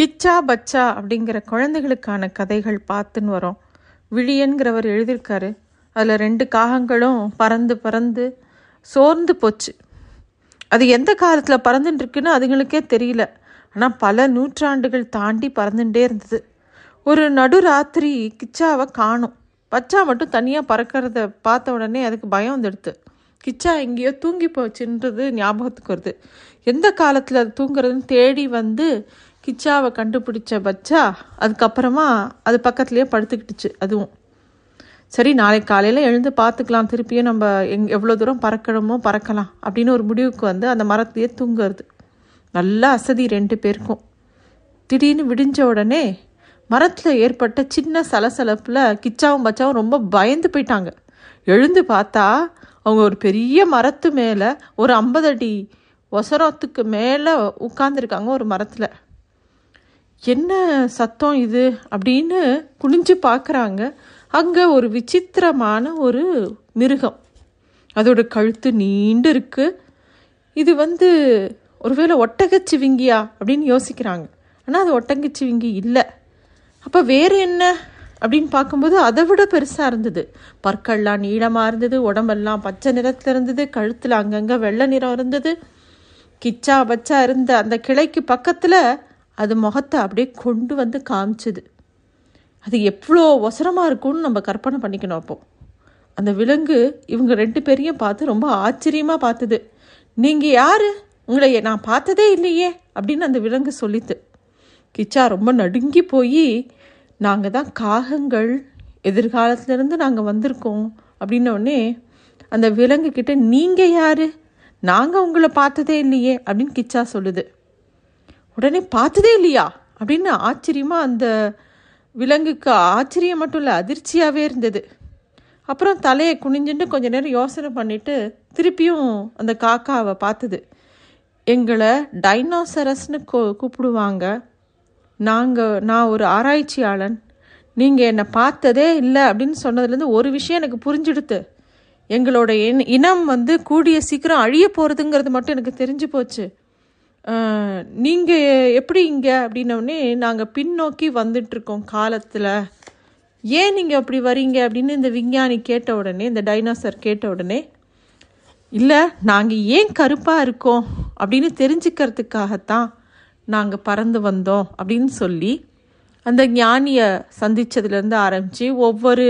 கிச்சா பச்சா அப்படிங்கிற குழந்தைகளுக்கான கதைகள் பார்த்துன்னு வரோம். விழியன்கிறவர் எழுதியிருக்காரு. அதில் ரெண்டு காகங்களும் பறந்து பறந்து சோர்ந்து போச்சு. அது எந்த காலத்தில் பறந்துட்டுருக்குன்னு அதுங்களுக்கே தெரியல. ஆனால் பல நூற்றாண்டுகள் தாண்டி பறந்துட்டே இருந்தது. ஒரு நடுராத்திரி கிச்சாவை காணும். பச்சா மட்டும் தனியாக பறக்கிறத பார்த்த உடனே அதுக்கு பயம் வந்துடுது கிச்சா எங்கேயோ தூங்கி போச்சுன்றது ஞாபகத்துக்கு வருது. எந்த காலத்தில் அது தூங்குறதுன்னு தேடி வந்து கிச்சாவை கண்டுபிடிச்ச பச்சா அதுக்கப்புறமா அது பக்கத்துலேயே படுத்துக்கிட்டுச்சு அதுவும். சரி நாளைக்கு காலையில் எழுந்து பார்த்துக்கலாம். திருப்பியும் நம்ம எங் எவ்வளோ தூரம் பறக்கணுமோ பறக்கலாம் அப்படின்னு ஒரு முடிவுக்கு வந்து அந்த மரத்துலேயே தூங்குறது. நல்லா அசதி ரெண்டு பேருக்கும். திடீர்னு விடிஞ்ச உடனே மரத்தில் ஏற்பட்ட சின்ன சலசலப்பில் கிச்சாவும் பச்சாவும் ரொம்ப பயந்து போயிட்டாங்க. எழுந்து பார்த்தா அவங்க ஒரு பெரிய மரத்து மேலே ஒரு ஐம்பது அடி ஒசரத்துக்கு மேலே உட்காந்துருக்காங்க ஒரு மரத்தில். என்ன சத்தம் இது அப்படின்னு குனிஞ்சு பார்க்குறாங்க அங்கே ஒரு விசித்திரமான ஒரு மிருகம். அதோட கழுத்து நீண்டு இருக்கு. இது வந்து ஒருவேளை ஒட்டகச்சிவிங்கியா அப்படின்னு யோசிக்கிறாங்க. ஆனால் அது ஒட்டகச்சிவிங்கி இல்லை. அப்போ வேறு என்ன? அப்படின்னு பார்க்கும்போது அதை விட பெருசாக இருந்தது. பற்கள்லாம் நீளமாக இருந்தது உடம்பெல்லாம் பச்சை நிறத்தில் இருந்தது கழுத்தில் அங்கங்கே வெள்ளை நிறம் இருந்தது. கிச்சா பச்சா இருந்த அந்த கிளைக்கு பக்கத்தில் அது முகத்தை அப்படியே கொண்டு வந்து காமிச்சுது. அது எவ்வளோ ஒசரமாக இருக்கும்னு நம்ம கற்பனை பண்ணிக்கணும் அப்போ. அந்த விலங்கு இவங்க ரெண்டு பேரையும் பார்த்து ரொம்ப ஆச்சரியமாக பார்த்துது. நீங்கள் யார்? உங்களை நான் பார்த்ததே இல்லையே அப்படின்னு அந்த விலங்கு சொல்லித்து. கிச்சா ரொம்ப நடுங்கி போய் நாங்கள் தான் காகங்கள் எதிர்காலத்துலேருந்து நாங்கள் வந்திருக்கோம் அப்படின்னோடனே அந்த விலங்கு கிட்ட நீங்கள் யார்? நாங்கள் உங்களை பார்த்ததே இல்லையே அப்படின்னு கிச்சா சொல்லுது. உடனே பார்த்ததே இல்லையா? அப்படின்னு ஆச்சரியமாக அந்த விலங்குக்கு ஆச்சரியம் மட்டும் இல்லை அதிர்ச்சியாகவே இருந்தது. அப்புறம் தலையை குனிஞ்சுட்டு கொஞ்ச நேரம் யோசனை பண்ணிவிட்டு திருப்பியும் அந்த காக்காவை பார்த்தது. எங்களை டைனோசரஸ்னு கூப்பிடுவாங்க. நாங்கள் நான் ஒரு ஆராய்ச்சியாளன். நீங்கள் என்னை பார்த்ததே இல்லை அப்படின்னு சொன்னதுலேருந்து ஒரு விஷயம் எனக்கு புரிஞ்சிடுத்து. எங்களோட இன இனம் வந்து கூடிய சீக்கிரம் அழிய போகிறதுங்கிறது மட்டும் எனக்கு தெரிஞ்சு போச்சு. நீங்கள் எப்படி இங்கே அப்படின்னோடனே நாங்கள் பின்னோக்கி வந்துட்டுருக்கோம் காலத்தில். ஏன் நீங்கள் அப்படி வரீங்க அப்படின்னு இந்த விஞ்ஞானி கேட்ட உடனே இந்த டைனோசர் கேட்ட உடனே இல்லை நாங்கள் ஏன் கருப்பாக இருக்கோம்? அப்படின்னு தெரிஞ்சுக்கிறதுக்காகத்தான் நாங்கள் பறந்து வந்தோம் அப்படின்னு சொல்லி அந்த ஞானியை சந்தித்ததுலேருந்து ஆரம்பித்து ஒவ்வொரு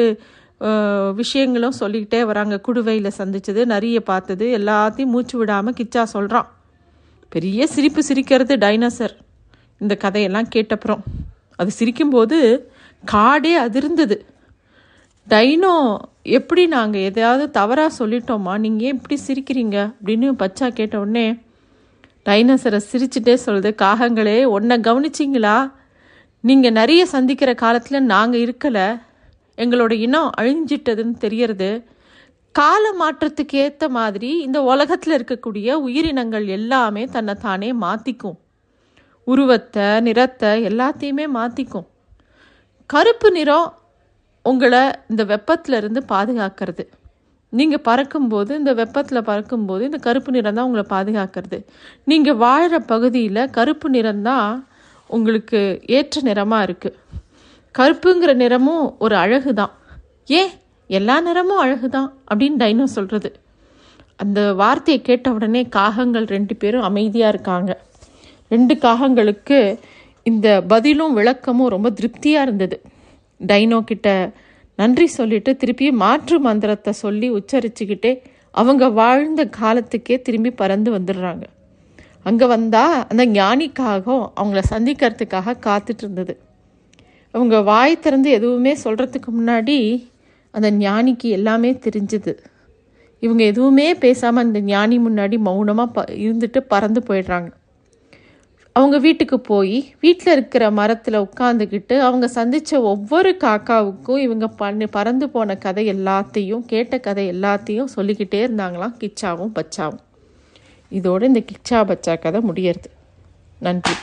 விஷயங்களும் சொல்லிக்கிட்டே வராங்க. குடுவையில் சந்தித்தது நிறைய பார்த்தது எல்லாத்தையும் மூச்சு விடாமல் கிச்சா சொல்கிறான் பெரிய சிரிப்பு சிரிக்கிறது டைனோசர். இந்த கதையெல்லாம் கேட்டப்புறம். அது சிரிக்கும்போது காடே அதிர்ந்தது. டைனோ எப்படி நாங்கள் எதையாவது தவறாக சொல்லிட்டோமா? நீங்கள் ஏன் இப்படி சிரிக்கிறீங்க? அப்படின்னு பச்சா கேட்ட உடனே டைனோசரை சிரிச்சுட்டே சொல்லுது காகங்களே உன்னை கவனிச்சிங்களா? நீங்கள் நிறைய சந்திக்கிற காலத்தில் நாங்கள் இருக்கலை. எங்களோட இனம் அழிஞ்சிட்டதுன்னு தெரியறது. கால மாற்றத்துக்கு ஏற்ற மாதிரி இந்த உலகத்தில் இருக்கக்கூடிய உயிரினங்கள் எல்லாமே தன்னை தானே மாற்றிக்கும் உருவத்தை நிறத்தை எல்லாத்தையுமே மாற்றிக்கும் கருப்பு நிறம் உங்களை இந்த வெப்பத்தில் இருந்து பாதுகாக்கிறது. நீங்கள் பறக்கும்போது இந்த வெப்பத்தில் பறக்கும்போது இந்த கருப்பு நிறம் தான் உங்களை பாதுகாக்கிறது. நீங்கள் வாழ்கிற பகுதியில் கருப்பு நிறம் தான் உங்களுக்கு ஏற்ற நிறமாக இருக்குது கருப்புங்கிற நிறமும் ஒரு அழகு தான் ஏன்? எல்லா நிறமும் அழகு தான் அப்படின்னு டைனோ சொல்கிறது அந்த வார்த்தையை கேட்ட உடனே காகங்கள் ரெண்டு பேரும் அமைதியாக இருக்காங்க. ரெண்டு காகங்களுக்கு இந்த பதிலும் விளக்கமும் ரொம்ப திருப்தியாக இருந்தது. டைனோ கிட்ட நன்றி சொல்லிட்டு திருப்பி மாற்று மந்திரத்தை சொல்லி உச்சரிச்சுக்கிட்டே அவங்க வாழ்ந்த காலத்துக்கே திரும்பி பறந்து வந்துடுறாங்க. அங்கே வந்தால் அந்த ஞானிக்காக அவங்கள சந்திக்கிறதுக்காக காத்துட்டு இருந்தது. அவங்க வாய் திறந்து எதுவுமே சொல்கிறதுக்கு முன்னாடி அந்த ஞானிக்கு எல்லாமே தெரிஞ்சுது. இவங்க எதுவுமே பேசாமல் அந்த ஞானி முன்னாடி மௌனமாக ப இருந்துட்டு பறந்து போயிடுறாங்க. அவங்க வீட்டுக்கு போய் வீட்டில் இருக்கிற மரத்தில் உட்காந்துக்கிட்டு அவங்க சந்தித்த ஒவ்வொரு காக்காவுக்கும் இவங்க பண்ணி பறந்து போன கதை எல்லாத்தையும் கேட்ட கதை எல்லாத்தையும் சொல்லிக்கிட்டே இருந்தாங்களாம் கிச்சாவும் பச்சாவும். இதோடு இந்த கிச்சா பச்சா கதை முடியறது. நன்றி.